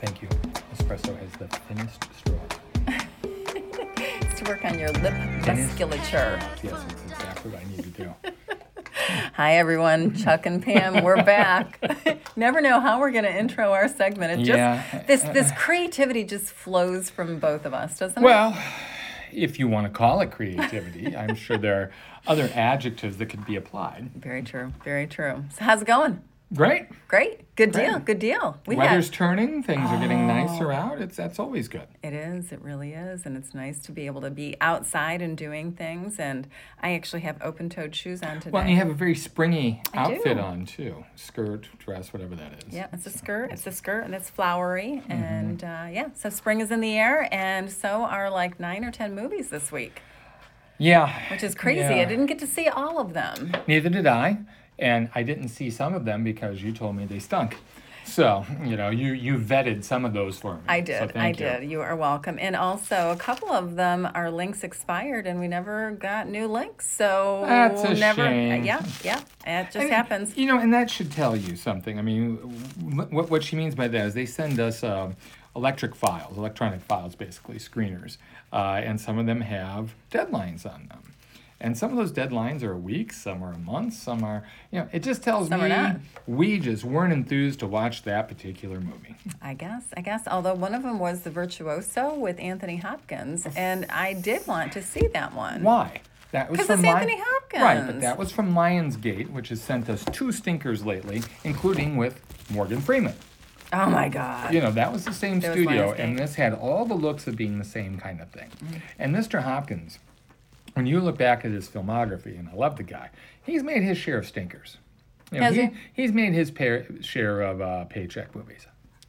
Thank you. Espresso has the thinnest straw. It's to work on your lip musculature. Yes, it's exactly what I need to do. Hi, everyone. Chuck and Pam, we're back. Never know how we're going to intro our segment. It just Yeah. this this creativity just flows from both of us, doesn't it? Well, if you want to call it creativity, I'm sure there are other adjectives that could be applied. Very true. Very true. So how's it going? Great. Great. Good deal. Great. Good deal. We Weather's had, turning, things are getting nicer out. It's that's always good. it is. It really is, and it's nice to be able to be outside and doing things. And I actually have open-toed shoes on today. Well, and you have a very springy I outfit do. on too. Skirt, dress, whatever that is. Yeah, it's a skirt. It's a skirt, and it's flowery. Mm-hmm. And uh, yeah, so spring is in the air, and so are like nine or ten movies this week, Yeah. which is crazy. Yeah. I didn't get to see all of them. Neither did I, and I didn't see some of them because you told me they stunk. So you know, you you vetted some of those for me. I So did. I you. did. You are welcome. And also, a couple of them, our links expired, and we never got new links. So That's a never. shame. Yeah, yeah. It just And, happens. You know, and that should tell you something. I mean, what what she means by that is they send us um, electric files, electronic files, basically screeners, uh, and some of them have deadlines on them. And some of those deadlines are a week, some are a month, some are, you know, it just tells Some me we just weren't enthused to watch that particular movie. I guess. I guess. Although one of them was The Virtuoso with Anthony Hopkins, and I did want to see that one. Why? That was from it's Anthony Right, but that was from Lionsgate, which has sent us two stinkers lately, including with Morgan Freeman. Oh my God. You know, that was the same That studio, and this had all the looks of being the same kind of thing. Mm-hmm. And Mr. Hopkins, when you look back at his filmography, and I love the guy, he's made his share of stinkers. You know, Has he? He's made his pair, share of uh, paycheck movies.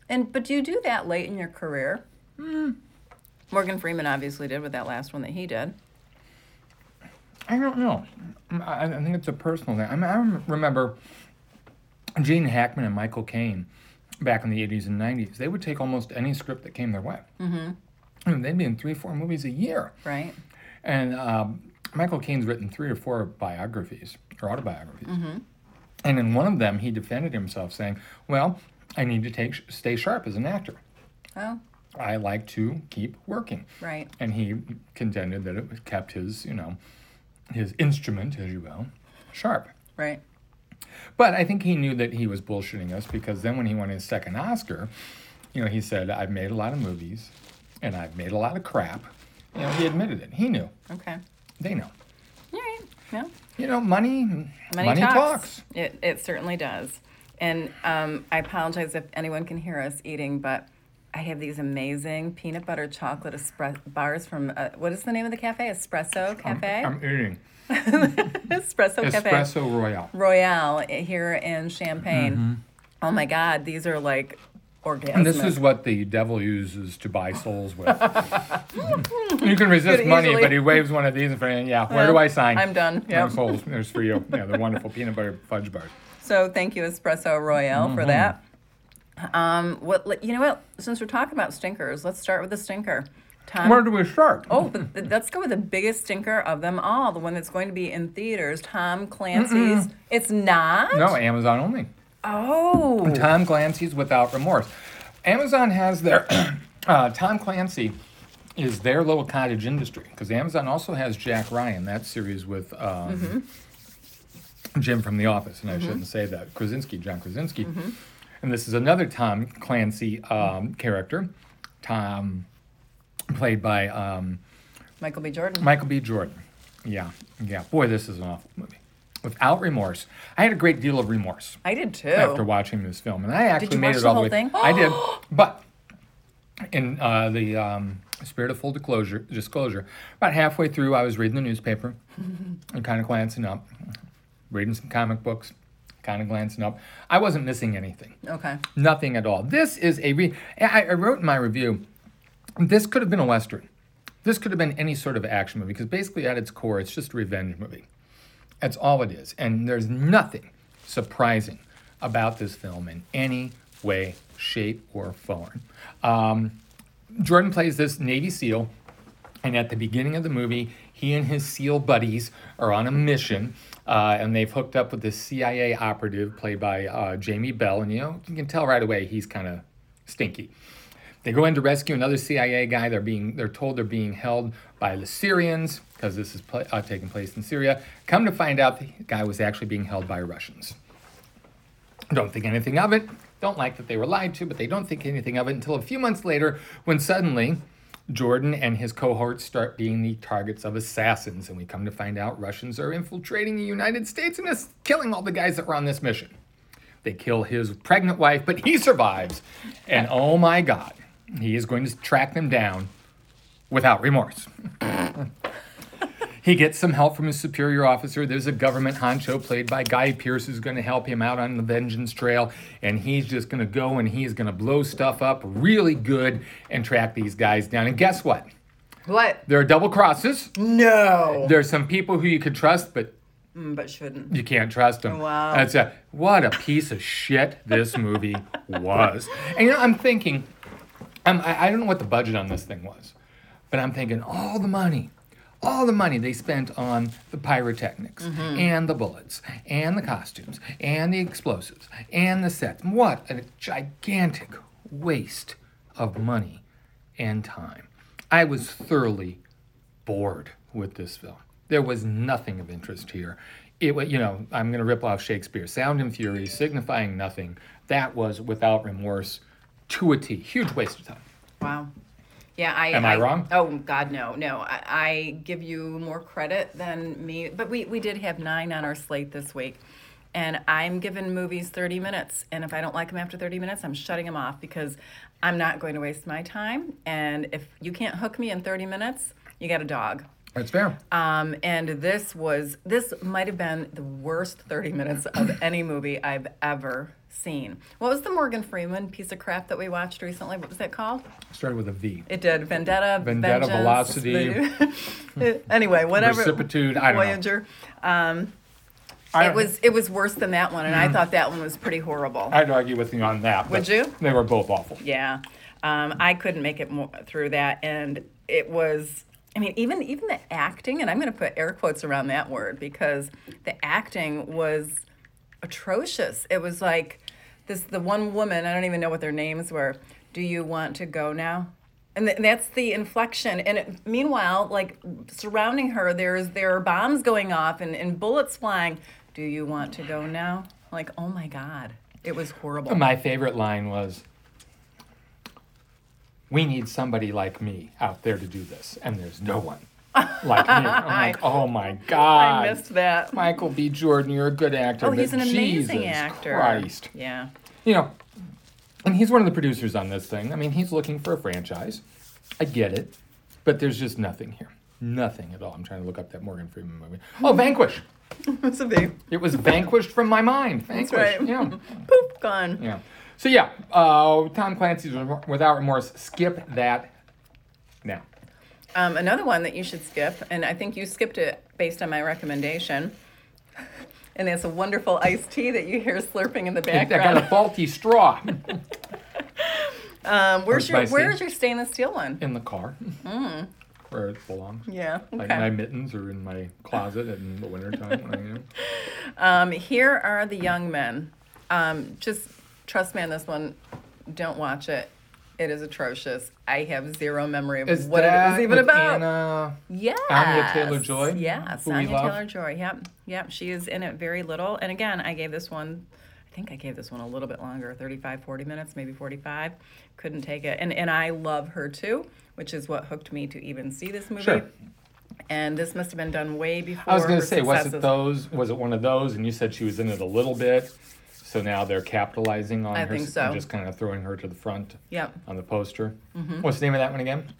And but do you do that late in your career? Hmm. Morgan Freeman obviously did with that last one that he did. I don't know. I, I think it's a personal thing. I, mean, I remember Gene Hackman and Michael Caine back in the 80s and 90s. They would take almost any script that came their way. Mm-hmm. And they'd be in three, four movies a year. Right. And um, Michael Caine's written three or four biographies or autobiographies. And in one of them, he defended himself saying, Well, I need to take stay sharp as an actor. Oh, I like to keep working. right. And he contended that it kept his, you know, his instrument, as you will, sharp. Right. But I think he knew that he was bullshitting us because then when he won his second Oscar, you know, he said, I've made a lot of movies and I've made a lot of crap. You know, he admitted it. He knew. Okay. They know. All right. Yeah. You know, money, Money, talks. talks. It, it certainly does. And um, I apologize if anyone can hear us eating, but I have these amazing peanut butter chocolate espre- bars from, uh, what is the name of the cafe? Espresso Cafe? I'm eating Espresso Cafe. espresso royale. Royale here in Champaign. Oh my God, these are like orgasmic. And this is what the devil uses to buy souls with. you can resist money, easily- but he waves one of these in front of you. Yeah, where do I sign? I'm done. Yeah. Souls. There's for you. Yeah, the wonderful peanut butter fudge bars. So thank you, Espresso Royale, Mm-hmm. for that. Um, what you know? What? Since we're talking about stinkers, let's start with the stinker. Tom. Where do we start? Oh, but th- let's go with the biggest stinker of them all, the one that's going to be in theaters. Tom Clancy's. It's not. No, Amazon only. Oh. Tom Clancy's Without Remorse. Amazon has their uh, Tom Clancy is their little cottage industry because Amazon also has Jack Ryan, that series with um, Jim from The Office, and I shouldn't say that Krasinski, John Krasinski. And this is another Tom Clancy um, character, Tom, played by um, Michael B. Jordan. Michael B. Jordan. Yeah, yeah. Boy, this is an awful movie. Without remorse, I had a great deal of remorse I did too. after watching this film, and I actually made it all the way. thing? I did, but in uh, the um, spirit of full disclosure, disclosure, about halfway through, I was reading the newspaper and kind of glancing up, reading some comic books, kind of glancing up. I wasn't missing anything, Okay. nothing at all. This is a. Re- I, I wrote in my review, this could have been a western. This could have been any sort of action movie because basically, at its core, it's just a revenge movie. That's all it is. And there's nothing surprising about this film in any way, shape, or form. Um, Jordan plays this Navy SEAL, and at the beginning of the movie, he and his SEAL buddies are on a mission, uh, and they've hooked up with this CIA operative played by uh, Jamie Bell. And you know, you can tell right away he's kind of stinky. They go in to rescue another CIA guy. They're being they're told they're being held by the Syrians because this is pl- uh, taking place in Syria. Come to find out, the guy was actually being held by Russians. Don't think anything of it. Don't like that they were lied to, but they don't think anything of it until a few months later when suddenly Jordan and his cohorts start being the targets of assassins. And we come to find out Russians are infiltrating the United States and is killing all the guys that were on this mission. They kill his pregnant wife, but he survives. And oh my God, he is going to track them down without remorse. He gets some help from his superior officer. There's a government honcho played by Guy Pearce who's going to help him out on the vengeance trail. And he's just going to go and he's going to blow stuff up really good and track these guys down. And guess what? What? There are double crosses. No. There's some people who you could trust, but Mm, but shouldn't. you can't trust them. Wow. That's a what a piece of shit this movie was. And you know, I'm thinking, I'm, I, I don't know what the budget on this thing was, but I'm thinking all the money, all the money they spent on the pyrotechnics mm-hmm. and the bullets and the costumes and the explosives and the sets. What a gigantic waste of money and time. I was thoroughly bored with this film. There was nothing of interest here. It was, you know, I'm going to rip off Shakespeare. Sound and fury, signifying nothing. That was without remorse to a T. Huge waste of time. Wow. Yeah, I. Am I wrong? Oh God, no, no. I, I give you more credit than me, but we we did have nine on our slate this week, and I'm giving movies 30 minutes, and if I don't like them after 30 minutes, I'm shutting them off because I'm not going to waste my time. And if you can't hook me in 30 minutes, you got a dog. That's fair. Um, and this was this might have been the worst 30 minutes of any movie I've ever seen. What was the Morgan Freeman piece of crap that we watched recently? What was that called? It started with a V. It did Vendetta, Vendetta, Velocity. anyway, whatever. Recipitude, I don't know. Voyager. Um, I it was it was worse than that one, and I thought that one was pretty horrible. I'd argue with you on that. Would you? They were both awful. Yeah, um, I couldn't make it more, through that, and it was. I mean, even even the acting, and I'm going to put air quotes around that word because the acting was atrocious. It was like this the one woman. I don't even know what their names were. Do you want to go now? And th- that's the inflection. And it, meanwhile, like surrounding her, there's there are bombs going off and, and bullets flying. Do you want to go now? Like, oh my god, it was horrible. My favorite line was, "We need somebody like me out there to do this, and there's no one like me." I'm like, "Oh my god!" I missed that. Michael B. Jordan, you're a good actor. Oh, he's an amazing Jesus actor. Christ. Yeah. You know, and he's one of the producers on this thing. I mean, he's looking for a franchise. I get it, but there's just nothing here. Nothing at all. I'm trying to look up that Morgan Freeman movie. Oh, Vanquish. That's a big. It was vanquished from my mind. Vanquish. right. Yeah. Poop, gone. Yeah. So yeah, uh, Tom Clancy's Without Remorse. Skip that now. Um, another one that you should skip, and I think you skipped it based on my recommendation. And it's a wonderful iced tea that you hear slurping in the background. I got a faulty straw Um, where's your? Where's your stainless steel one? in the car where it belongs. Yeah. Like my mittens are in my closet in the wintertime. when I, know. Um, here are the young men. Um, just trust me on this one. Don't watch it. It is atrocious. I have zero memory of Is what it was even about. Anna? Yes. Anya Taylor-Joy, Yes, who Anya? Taylor Joy. Yep. Yep. She is in it very little. And again, I gave this one, I think I gave this one a little bit longer 35, 40 minutes, maybe 45. Couldn't take it. And, and I love her too, which is what hooked me to even see this movie. Sure. And this must have been done way before. I was going to say, was it those? Was it one of those? And you said she was in it a little bit, so now they're capitalizing on I her think so. and just kind of throwing her to the front Yep. on the poster. Mm-hmm. What's the name of that one again?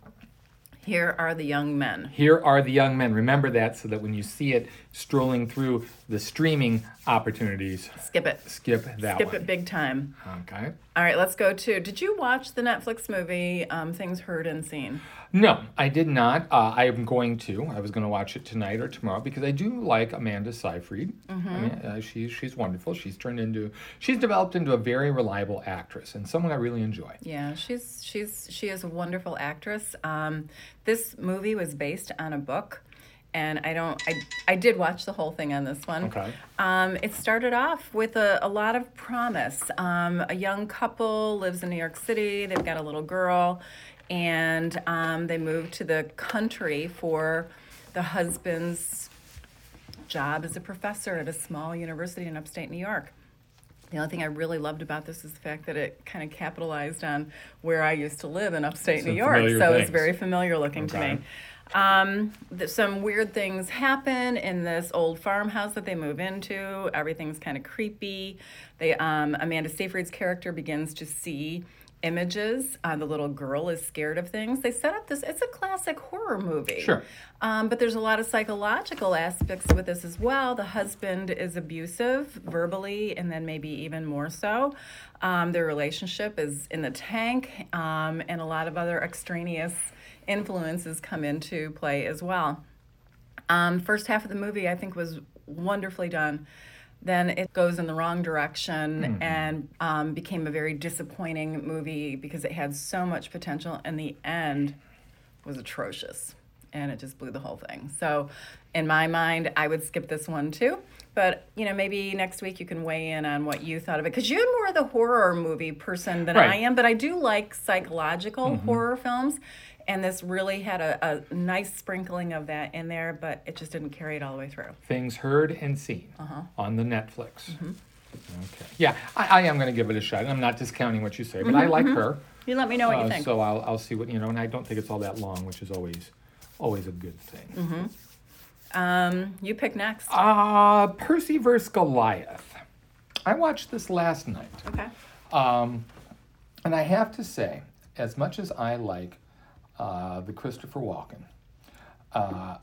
Here are the young men. Here are the young men. Remember that, so that when you see it strolling through the streaming opportunities, Skip it. skip that Skip one. it big time. Okay. All right, let's go to. Did you watch the Netflix movie um, Things Heard and Seen? No, I did not. Uh, I am going to. I was going to watch it tonight or tomorrow because I do like Amanda Seyfried. I mean, uh, she's she's wonderful. She's turned into she's developed into a very reliable actress and someone I really enjoy. Yeah, she's she's she is a wonderful actress. Um, this movie was based on a book, and I don't. I I did watch the whole thing on this one. Okay. Um, it started off with a, a lot of promise. Um, a young couple lives in New York City. They've got a little girl, and um, they moved to the country for the husband's job as a professor at a small university in upstate New York. The only thing I really loved about this is the fact that it kind of capitalized on where I used to live in upstate New York. So it's things. very familiar looking to me. Um, th- some weird things happen in this old farmhouse that they move into. Everything's kind of creepy. They, um, Amanda Seyfried's character begins to see images. Uh, the little girl is scared of things. They set up this. It's a classic horror movie. Sure. Um, but there's a lot of psychological aspects with this as well. The husband is abusive verbally, and then maybe even more so. Um, their relationship is in the tank, um, and a lot of other extraneous influences come into play as well. Um, first half of the movie, I think, was wonderfully done. Then it goes in the wrong direction and um, became a very disappointing movie because it had so much potential, and the end was atrocious, and it just blew the whole thing. So, in my mind, I would skip this one too. But you know, maybe next week you can weigh in on what you thought of it because you're more of the horror movie person than I am. But I do like psychological horror films, and this really had a, a nice sprinkling of that in there, but it just didn't carry it all the way through. Things heard and seen Uh-huh. on the Netflix. Mm-hmm. Okay. Yeah, I, I am going to give it a shot. I'm not discounting what you say, but I like her. You let me know Mm-hmm, what Uh, you think. So I'll, I'll see what you know, and I don't think it's all that long, which is always always a good thing. Mm-hmm. Um, you pick next. Uh, Percy versus Goliath. I watched this last night, Okay. um, and I have to say, as much as I like uh, the Christopher Walken, uh,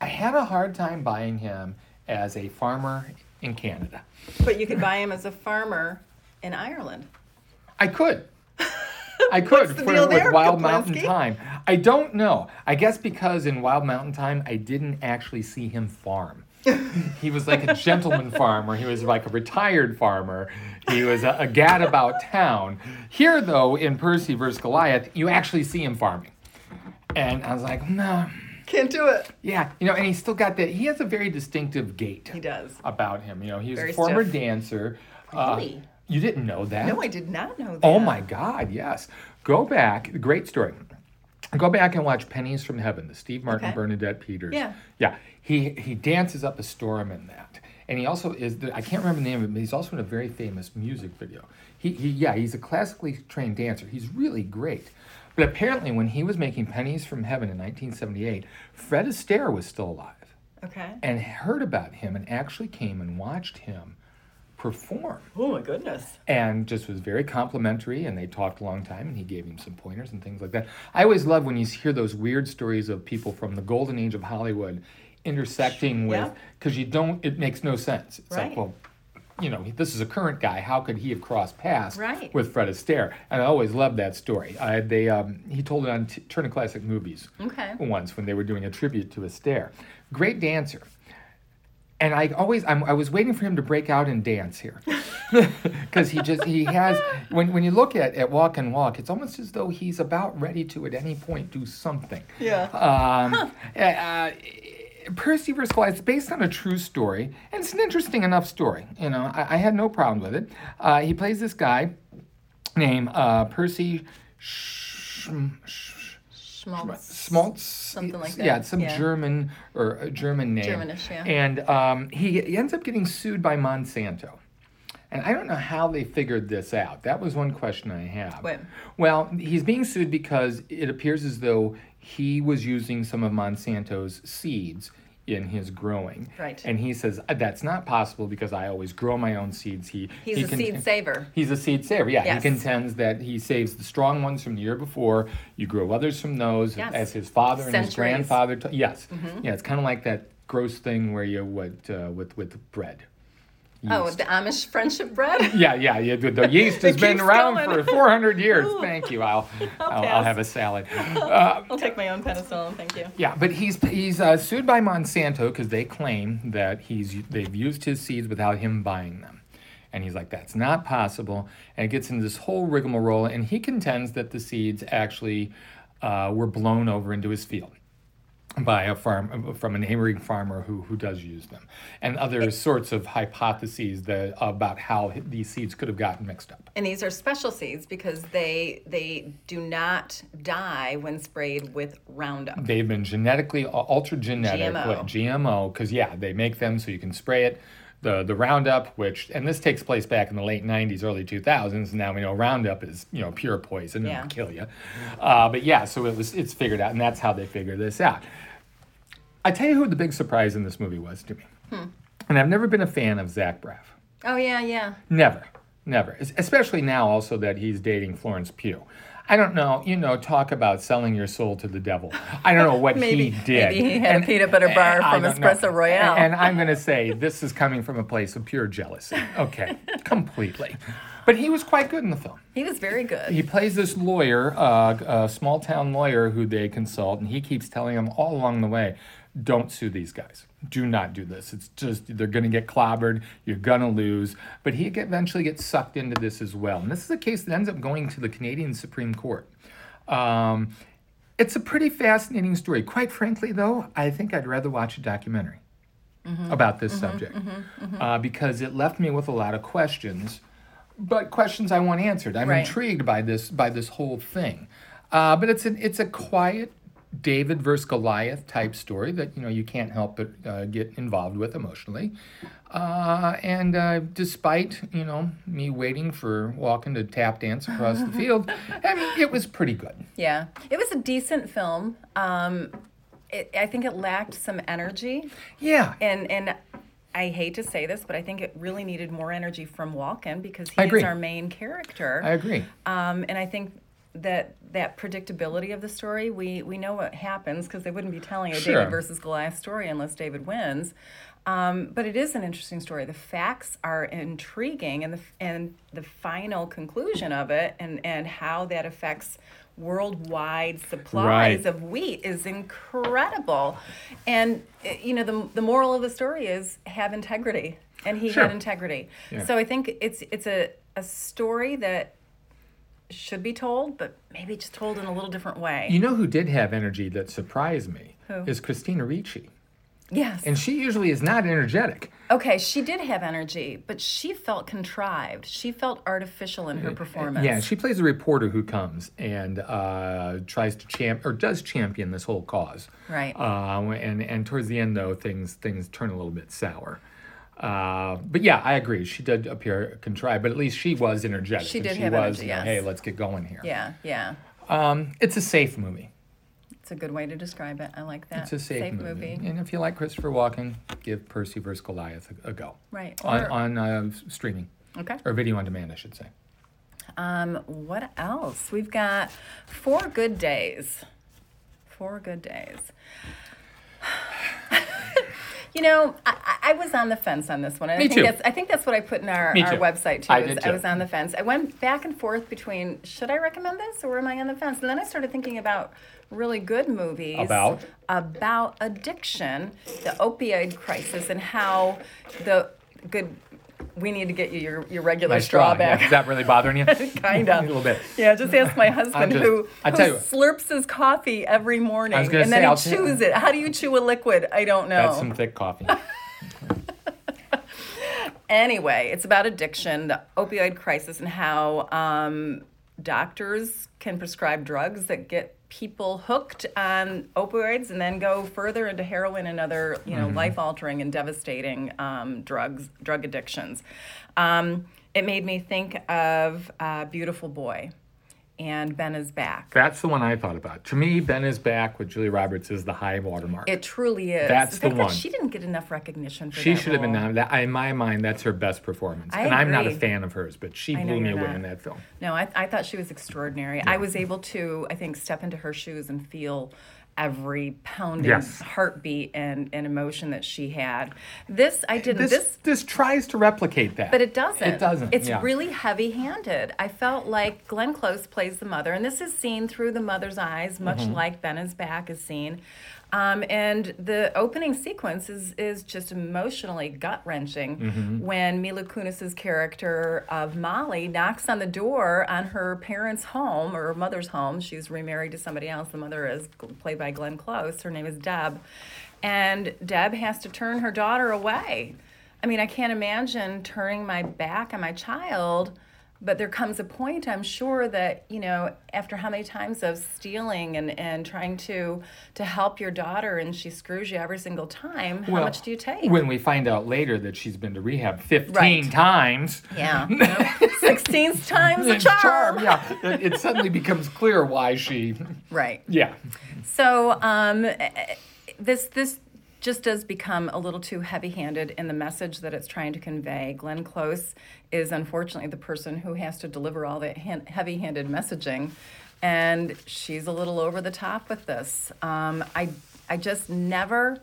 I had a hard time buying him as a farmer in Canada. But you could buy him as a farmer in Ireland. I could. I could for, with there, Wild Kaplinsky? Mountain Thyme. I don't know. I guess because in Wild Mountain Thyme, I didn't actually see him farm. he was like a gentleman farmer. He was like a retired farmer. He was a, a gadabout town. Here, though, in Percy vs. Goliath, you actually see him farming. And I was like, no, Can't do it. yeah, you know, and he's still got that. He has a very distinctive gait He does. about him. You know, he was Very a former stiff. dancer. Uh, Really? you didn't know that? No, I did not know that. Oh my God, yes. Go back, great story. Go back and watch Pennies from Heaven, the Steve Martin, Okay. Bernadette Peters. Yeah. Yeah. He he dances up a storm in that. And he also is the, I can't remember the name of it, but he's also in a very famous music video. He, he yeah, he's a classically trained dancer. He's really great. But apparently when he was making Pennies from Heaven in 1978, Fred Astaire was still alive Okay. and heard about him and actually came and watched him perform Oh my goodness. and just was very complimentary and they talked a long time and he gave him some pointers and things like that i always love when you hear those weird stories of people from the golden age of hollywood intersecting with Yeah. because you don't it makes no sense it's Right. like well you know this is a current guy how could he have crossed paths Right. with fred astaire and i always loved that story I, they um, he told it on T- turner classic movies Okay. once when they were doing a tribute to Astaire. Great dancer. And I always, I'm, I was waiting for him to break out and dance here, because he just he has. When when you look at at Walken Walk, it's almost as though he's about ready to at any point do something. Yeah. Um, uh, Percy vs. Goliath is based on a true story, and it's an interesting enough story. You know, I, I had no problem with it. Uh, he plays this guy named uh, Percy. Sch- Sch- Schmaltz. Schmaltz, Something like that. Yeah, it's some yeah. German or a German name. Germanish, yeah. And um, he, he ends up getting sued by Monsanto. And I don't know how they figured this out. That was one question I have. Wait. Well, he's being sued because it appears as though he was using some of Monsanto's seeds in his growing. Right. And he says "Uh, that's not possible because I always grow my own seeds. He He's he a cont- seed saver. He's a seed saver. Yeah, Yes. he contends that he saves the strong ones from the year before. You grow others from those, Yes. as his father and his Mm-hmm. grandfather. T- yes, yeah, it's kind of like that gross thing where you would uh, with with bread. Oh, the Amish friendship bread? Yeah, yeah, yeah. The, the yeast has been around going. for 400 years. Ooh. Thank you. I'll, I'll, I'll pass. have a salad. Uh, I'll take my own penicillin, thank you. yeah, but he's he's uh, sued by Monsanto because they claim that he's they've used his seeds without him buying them, and he's like that's not possible, and it gets into this whole rigmarole, and he contends that the seeds actually uh, were blown over into his field. By a farm from a neighboring farmer who, who does use them, and other sorts of hypotheses that about how these seeds could have gotten mixed up. And these are special seeds because they they do not die when sprayed with Roundup. They've been genetically altered genetically GMO. GMO because yeah, they make them so you can spray it. The the Roundup, which and this takes place back in the late '90s, early 2000s. Now we know Roundup is you know pure poison and Yeah. will kill you. Uh, but yeah, so it was it's figured out, and that's how they figure this out. I tell you who the big surprise in this movie was to me, Hmm. and I've never been a fan of Zach Braff. Oh yeah, yeah. Never, never. Especially now, also that he's dating Florence Pugh. I don't know, you know, talk about selling your soul to the devil. I don't know what Maybe- he did. maybe he had a peanut butter bar from don't know. Espresso Royale. And, and I'm going to say this is coming from a place of pure jealousy. Okay, completely. But he was quite good in the film. He was very good. He plays this lawyer, uh, a small town lawyer who they consult, and he keeps telling them all along the way, don't sue these guys. Do not do this. It's just, they're going to get clobbered. You're going to lose. But he eventually gets sucked into this as well. And this is a case that ends up going to the Canadian Supreme Court. Um, it's a pretty fascinating story. Quite frankly, though, I think I'd rather watch a documentary about this subject Uh, because it left me with a lot of questions, but questions I want answered. I'm Right. intrigued by this by this whole thing, uh, but it's an it's a quiet David versus Goliath type story that you know you can't help but uh, get involved with emotionally. Uh, and uh, despite you know me waiting for Walken to tap dance across the field, I mean it was pretty good. Yeah, it was a decent film. Um, it, I think it lacked some energy, Yeah, and and I hate to say this, but I think it really needed more energy from Walken because I he is our main character. I agree. Um, and I think that that predictability of the story, we we know what happens because they wouldn't be telling a Sure. David versus Goliath story unless David wins. Um, but it is an interesting story. The facts are intriguing, and the and the final conclusion of it, and and how that affects worldwide supplies Right. of wheat is incredible. And eh, you know the the moral of the story is have integrity, and he Sure. had integrity. Yeah. So I think it's it's a a story that should be told, but maybe just told in a little different way. You know who did have energy that surprised me Who? is Christina Ricci, yes. and she usually is not energetic. okay, she did have energy, but she felt contrived. She felt artificial in her performance. Yeah, she plays a reporter who comes and uh, tries to champ or does champion this whole cause. Right. Uh, and and towards the end though, things things turn a little bit sour. Uh, but yeah, I agree. She did appear contrived, but at least she was energetic. She did she have was, energy, you know, yes. Hey, let's get going here. yeah, yeah. Um, it's a safe movie. A good way to describe it. I like that. It's a safe, movie. And if you like Christopher Walken, give Percy vs. Goliath a, a go. Right. On, Or- on uh, streaming Okay. or video on demand, I should say. Um, what else? We've got four good days. Four good days. you know, I, I was on the fence on this one. And Me I think too. that's I think that's what I put in our, Me our too. website too. I did I was on the fence. I went back and forth between should I recommend this or am I on the fence? And then I started thinking about really good movies About? about addiction, the opioid crisis, and how the good. We need to get you your, your regular My straw, yeah. back. Is that really bothering you? kind of a little bit. Yeah, just ask my husband just- who, I who tell you- slurps his coffee every morning I was gonna and say, then he I'll chews it. How do you chew a liquid? I don't know. That's some thick coffee. Anyway, it's about addiction, the opioid crisis, and how um, doctors can prescribe drugs that get people hooked on opioids and then go further into heroin and other, you know, life-altering and devastating um, drugs, drug addictions. Um, it made me think of uh, Beautiful Boy and Ben is Back. That's the one I thought about. To me, Ben is back with Julie Roberts is the high watermark. It truly is. That's the that one. she didn't get enough recognition for she should have been nominated. That- In my mind, that's her best performance. I and I'm not a fan of hers, but she blew me away not. in that film. No, I, I thought she was extraordinary. I was able to, I think, step into her shoes and feel every pounding Yes. heartbeat and, and emotion that she had. This I didn't. This, This, this tries to replicate that. but it doesn't. It doesn't. It's yeah. really heavy-handed. I felt like Glenn Close plays the mother, and this is seen through the mother's eyes, much Mm-hmm. like Ben is back is seen. Um, and the opening sequence is, is just emotionally gut wrenching Mm-hmm. when Mila Kunis's character of Molly knocks on the door on her parents' home or her mother's home. She's remarried to somebody else. The mother is played by Glenn Close. Her name is Deb. And Deb has to turn her daughter away. I mean, I can't imagine turning my back on my child but there comes a point i'm sure that you know after how many times of stealing and, and trying to to help your daughter and she screws you every single time how Well, much do you take When we find out later that she's been to rehab 15 Right. times. yeah 16th times a it's charm Yeah, it, it suddenly becomes clear why she. right Yeah, So um, eh, eh, this this just does become a little too heavy-handed in the message that it's trying to convey. Glenn Close is unfortunately the person who has to deliver all that han- heavy-handed messaging, and she's a little over the top with this. Um, I I just never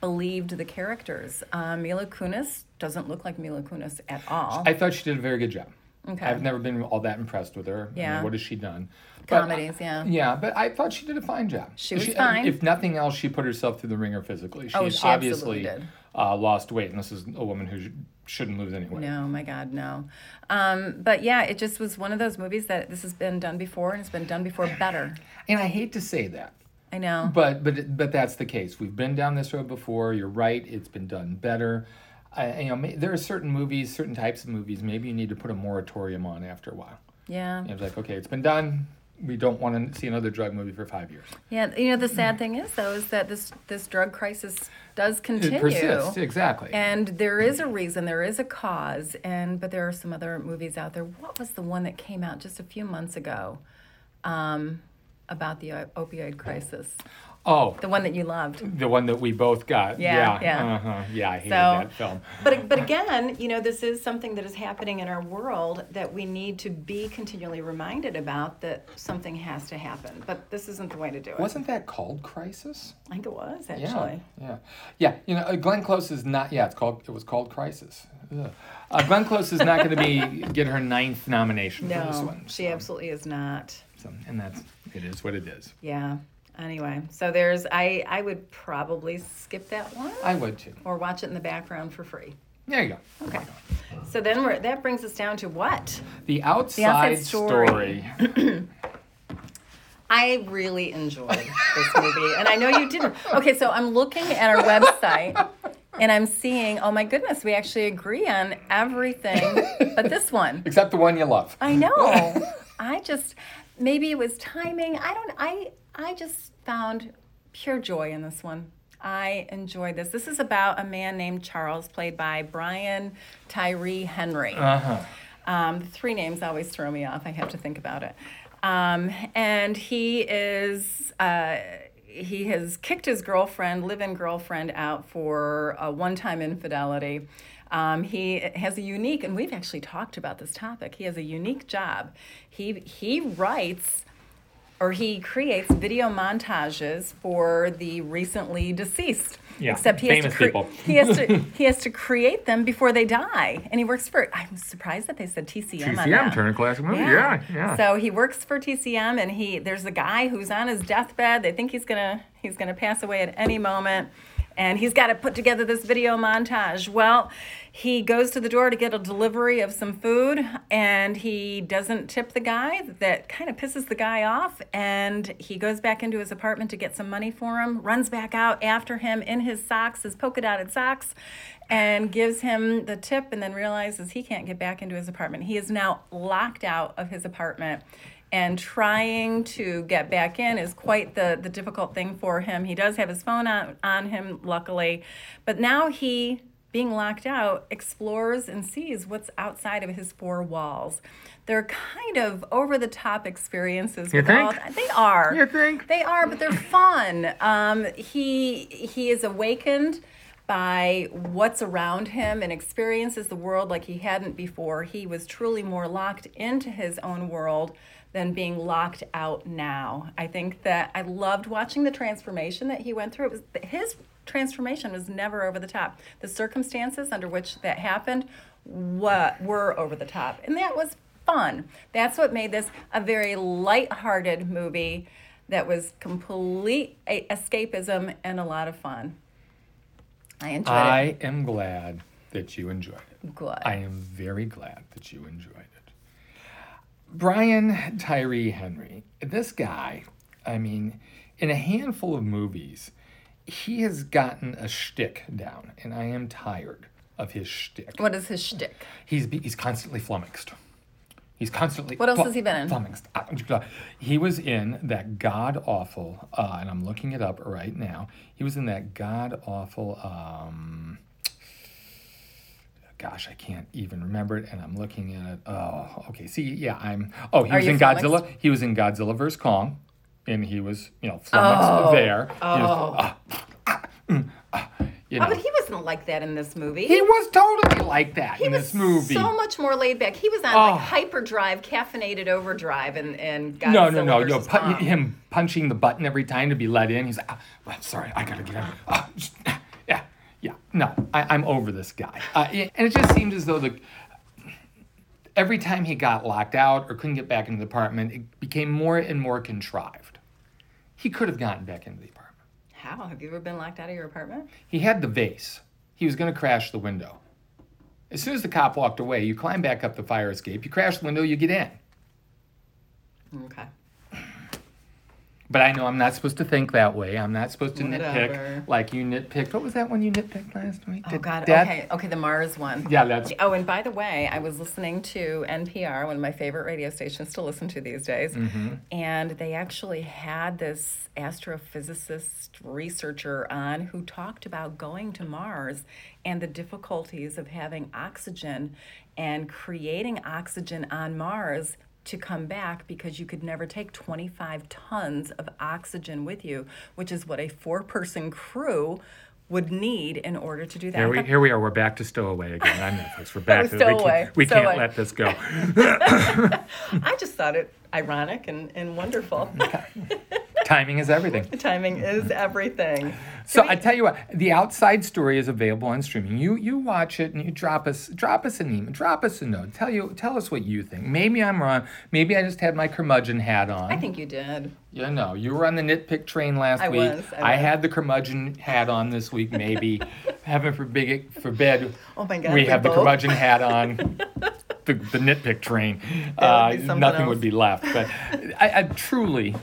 believed the characters. Um, Mila Kunis doesn't look like Mila Kunis at all. I thought she did a very good job. Okay. I've never been all that impressed with her. I mean, Yeah. what has she done? But- Comedies, yeah. Yeah, but I thought she did a fine job. She was fine. If nothing else, she put herself through the ringer physically. She's Oh, she obviously did. Uh, lost weight, and this is a woman who sh- shouldn't lose any weight. No, my God, no. Um, but yeah, it just was one of those movies that this has been done before and it's been done before better. And I hate to say that, I know. but but but that's the case. We've been down this road before. You're right. It's been done better. I, you know, there are certain movies, certain types of movies. Maybe you need to put a moratorium on after a while. Yeah. It's like, okay, it's been done. We don't want to see another drug movie for five years. Yeah. You know, the sad thing is, though, is that this, this drug crisis does continue. It persists exactly. And there is a reason, there is a cause, and but there are some other movies out there. What was the one that came out just a few months ago um, about the opioid crisis? Oh, The one that you loved. the one that we both got. Yeah, Yeah, yeah. Uh-huh. yeah. I hated So- that film. But but again, you know, this is something that is happening in our world that we need to be continually reminded about that something has to happen. But this isn't the way to do it. Wasn't that called Crisis? I think it was Yeah, actually. yeah, yeah. You know, uh, Glenn Close is not. Yeah, it's called. It was called Crisis. Ugh. Uh, Glenn Close is not going to be get her ninth nomination for this No, one. she absolutely is not. So, and that's it is what it is. Yeah. Anyway, so there's I I would probably skip that one I would too. or watch it in the background for free. There you go. Okay. So then we're that brings us down to what? The outside, Outside Story. story. I really enjoyed this movie, and I know you didn't. Okay, so I'm looking at our website, and I'm seeing, oh my goodness, we actually agree on everything but this one. Except the one you love. I know. I just maybe it was timing. I don't. I I just found pure joy in this one. I enjoyed this. This is about a man named Charles, played by Brian Tyree Henry. Uh huh. Um, the three names always throw me off. I have to think about it. Um, and he is. Uh, he has kicked his girlfriend, live-in girlfriend, out for a one-time infidelity. Um, he has a unique, and we've actually talked about this topic. He has a unique job. He he writes or he creates video montages for the recently deceased. Yeah, Except he has to cre- people. he has to he has to create them before they die, and he works for. I'm surprised that they said TCM. on that. Turner Classic Movie. Yeah, yeah. So he works for TCM, and he there's a guy who's on his deathbed. They think he's gonna he's gonna pass away at any moment, and he's got to put together this video montage. Well, he goes to the door to get a delivery of some food, and he doesn't tip the guy. That kind of pisses the guy off, and he goes back into his apartment to get some money for him. Runs back out after him in his socks, his polka dotted socks, and gives him the tip and then realizes he can't get back into his apartment. He is now locked out of his apartment and trying to get back in is quite the, the difficult thing for him. He does have his phone on, on him, luckily, but now he, being locked out, explores and sees what's outside of his four walls. They're kind of over the top experiences. You think? they are. You think? They are, but they're fun. Um, he he is awakened by what's around him and experiences the world like he hadn't before. He was truly more locked into his own world than being locked out now. I think that I loved watching the transformation that he went through. It was his transformation was never over the top. The circumstances under which that happened wa- were over the top, and that was fun. That's what made this a very light-hearted movie that was complete escapism and a lot of fun. I enjoyed it. I am glad that you enjoyed it. it. Good. I am very glad that you enjoyed it. Brian Tyree Henry, this guy, I mean, in a handful of movies, he has gotten a shtick down, and I am tired of his shtick. what is his shtick? He's he's constantly flummoxed. He's constantly. What else has he been in? Flummoxed. Uh, He was in that god awful, uh, and I'm looking it up right now. He was in that god awful. Um, gosh, I can't even remember it, and I'm looking at it. Oh, okay. See, yeah, I'm. Oh, he Are was in flummoxed? Godzilla. He was in Godzilla vs Kong, and he was, you know, flummoxed there. He was, ah, ah, mm, ah, you know, Oh, but he wasn't like that in this movie. he was totally like that He in this movie. so much more laid back. He was on Oh. like hyperdrive, caffeinated overdrive, and and Godzilla No, no, no. Versus pu- him punching the button every time to be let in. He's like, ah, well, sorry, I gotta get in. No, I, I'm over this guy. Uh, and it just seemed as though the every time he got locked out or couldn't get back into the apartment, it became more and more contrived. He could have gotten back into the apartment. How have you ever been locked out of your apartment? He had the vase. He was going to crash the window. As soon as the cop walked away, you climb back up the fire escape, you crash the window, you get in. Okay. But I know I'm not supposed to think that way. I'm not supposed to Whatever. nitpick like you nitpicked. What was that one you nitpicked last week? Oh Did God. that- Okay. Okay. The Mars one. Yeah, that's Oh, and by the way, I was listening to NPR, one of my favorite radio stations to listen to these days, Mm-hmm. and they actually had this astrophysicist researcher on who talked about going to Mars and the difficulties of having oxygen and creating oxygen on Mars to come back because you could never take 25 tons of oxygen with you, which is what a four person crew would need in order to do that. here we here we are. We're back to stowaway again on Netflix. We're back. We're to, we stowaway, can't, we can't let this go. I just thought it ironic and, and wonderful. Timing is everything. Timing is everything. So I tell you what, the outside story is available on streaming. You you watch it and you drop us drop us an email, drop us a note. Tell you tell us what you think. Maybe I'm wrong. Maybe I just had my curmudgeon hat on. I think you did. Yeah, no, you were on the nitpick train last I week. was, I was. had the curmudgeon hat on this week. Maybe, heaven forbid, forbid Oh my God, we we have the curmudgeon hat on. The, the nitpick train, uh, would nothing else. would be left. But I, I truly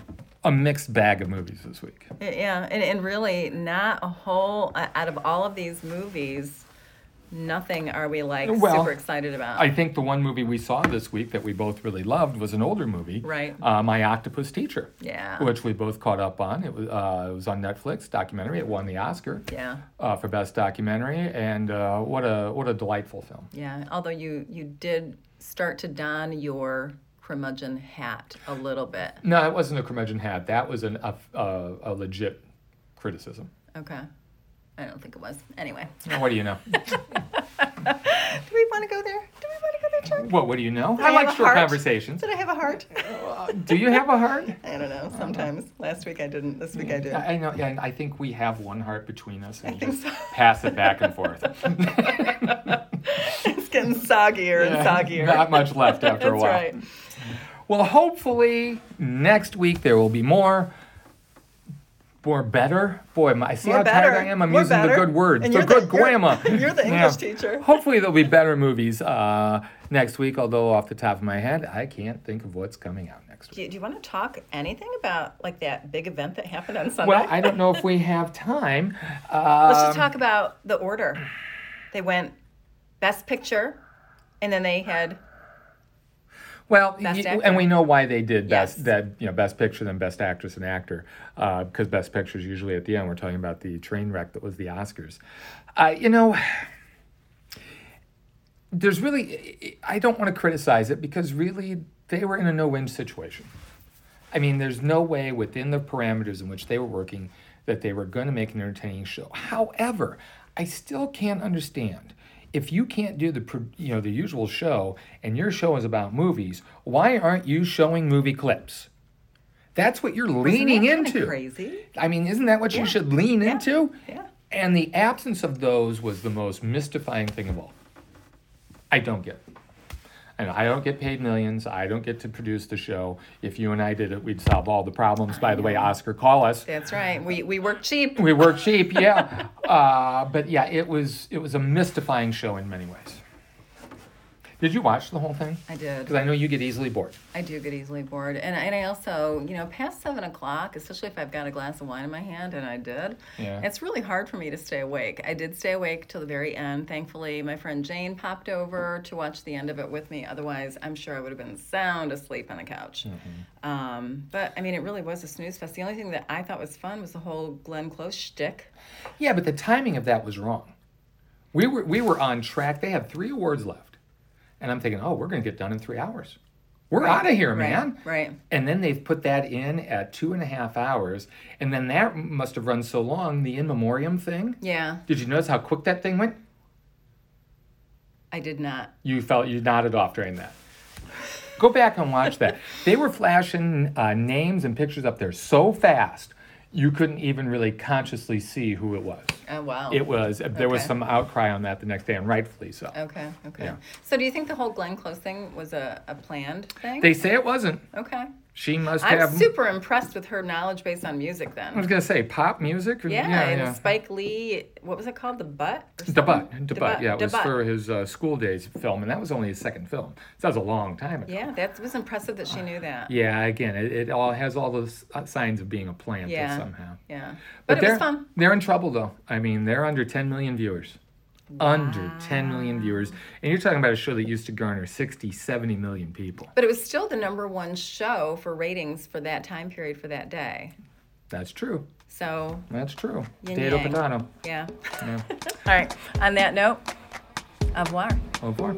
a mixed bag of movies this week. Yeah, and, and really not a whole, uh, out of all of these movies, nothing are we like Well, super excited about. I think the one movie we saw this week that we both really loved was an older movie, Right. Uh, My Octopus Teacher. Yeah. Which we both caught up on. It was uh, it was on Netflix documentary. It won the Oscar. yeah, uh, for best documentary, and uh, what a what a delightful film. yeah. Although you you did start to don your curmudgeon hat a little bit. No, it wasn't a curmudgeon hat. That was an, a, a, a legit criticism. Okay. I don't think it was. Anyway, What do you know? do we want to go there? Do we want to go there, Chuck? what What do you know? Did I have like short heart? conversations. Did I have a heart? Uh, do you have a heart? I don't know. Sometimes. Last week I didn't. This week I did. I I know. Yeah, I think we have one heart between us, and I just so. pass it back and forth. getting soggier and soggier. Not much left after a That's while. right. Well, hopefully next week there will be more. More better, boy! I see More how tired. I am. I'm More using the good words, And the good you're- you're the English teacher. Hopefully there'll be better movies uh, next week. Although off the top of my head, I can't think of what's coming out next week. Do you, do you want to talk anything about like that big event that happened on Sunday? Well, I don't know if we have time. Uh, Let's just talk about the order. They went Best Picture, and then they had Well, Best y- actor. and we know why they did best Yes. that you know best picture than best actress and actor because best picture is usually at the end. We're talking about the train wreck that was the Oscars. Uh, you know, there's really I don't want to criticize it because really they were in a no-win situation. I mean, there's no way within the parameters in which they were working that they were going to make an entertaining show. However, I still can't understand if you can't do the you know the usual show and your show is about movies. Why aren't you showing movie clips? That's what you're leaning into. crazy. I mean, isn't that what you should lean Yeah. into? Yeah. And the absence of those was the most mystifying thing of all. I don't get it. And I don't get paid millions. I don't get to produce the show. If you and I did it, we'd solve all the problems. By the way, Oscar, call us. That's right. We, we work cheap. We work cheap, yeah. Uh, but yeah, it was it was a mystifying show in many ways. Did you watch the whole thing? I did. Because I know you get easily bored. I do get easily bored, and and I also, you know, past seven o'clock, especially if I've got a glass of wine in my hand, and I did. Yeah. It's really hard for me to stay awake. I did stay awake till the very end. Thankfully, my friend Jane popped over to watch the end of it with me. Otherwise, I'm sure I would have been sound asleep on the couch. Um, but I mean, it really was a snooze fest. The only thing that I thought was fun was the whole Glenn Close shtick. Yeah, but the timing of that was wrong. We were we were on track. They had three awards left, and I'm thinking, oh, we're going to get done in three hours. We're out of here, Right, man. right. And then they've put that in at two and a half hours, and then that must have run so long. The in memoriam thing. Yeah, Did you notice how quick that thing went? I did not. You felt you nodded off during that. Go back and watch that. They were flashing uh, names and pictures up there so fast you couldn't even really consciously see who it was. Oh wow. It was there was some outcry on that the next day, and rightfully so. Okay. Okay. Yeah. So, do you think the whole Glenn Close thing was a, a planned thing? They say it wasn't. okay. She must I'm have. super impressed with her knowledge base on music. Then I was gonna say pop music. Yeah, yeah, and yeah. Spike Lee. What was it called? The Butt. The butt, the butt, yeah, it was for his uh, School Daze film, and that was only his second film. So that was a long time ago. Yeah, that was impressive that she knew that. Yeah, again, it, it all has all those uh, signs of being a plant Yeah. somehow. Yeah. But, But, it they're was fun. they're in trouble though. I mean, they're under 10 million viewers. Under 10 million viewers. And you're talking about a show that used to garner 60, 70 million people. But it was still the number one show for ratings for that time period for that day. That's true. So, That's true. Potato, potato. yeah. Yeah. All right. On that note, au revoir. Au revoir.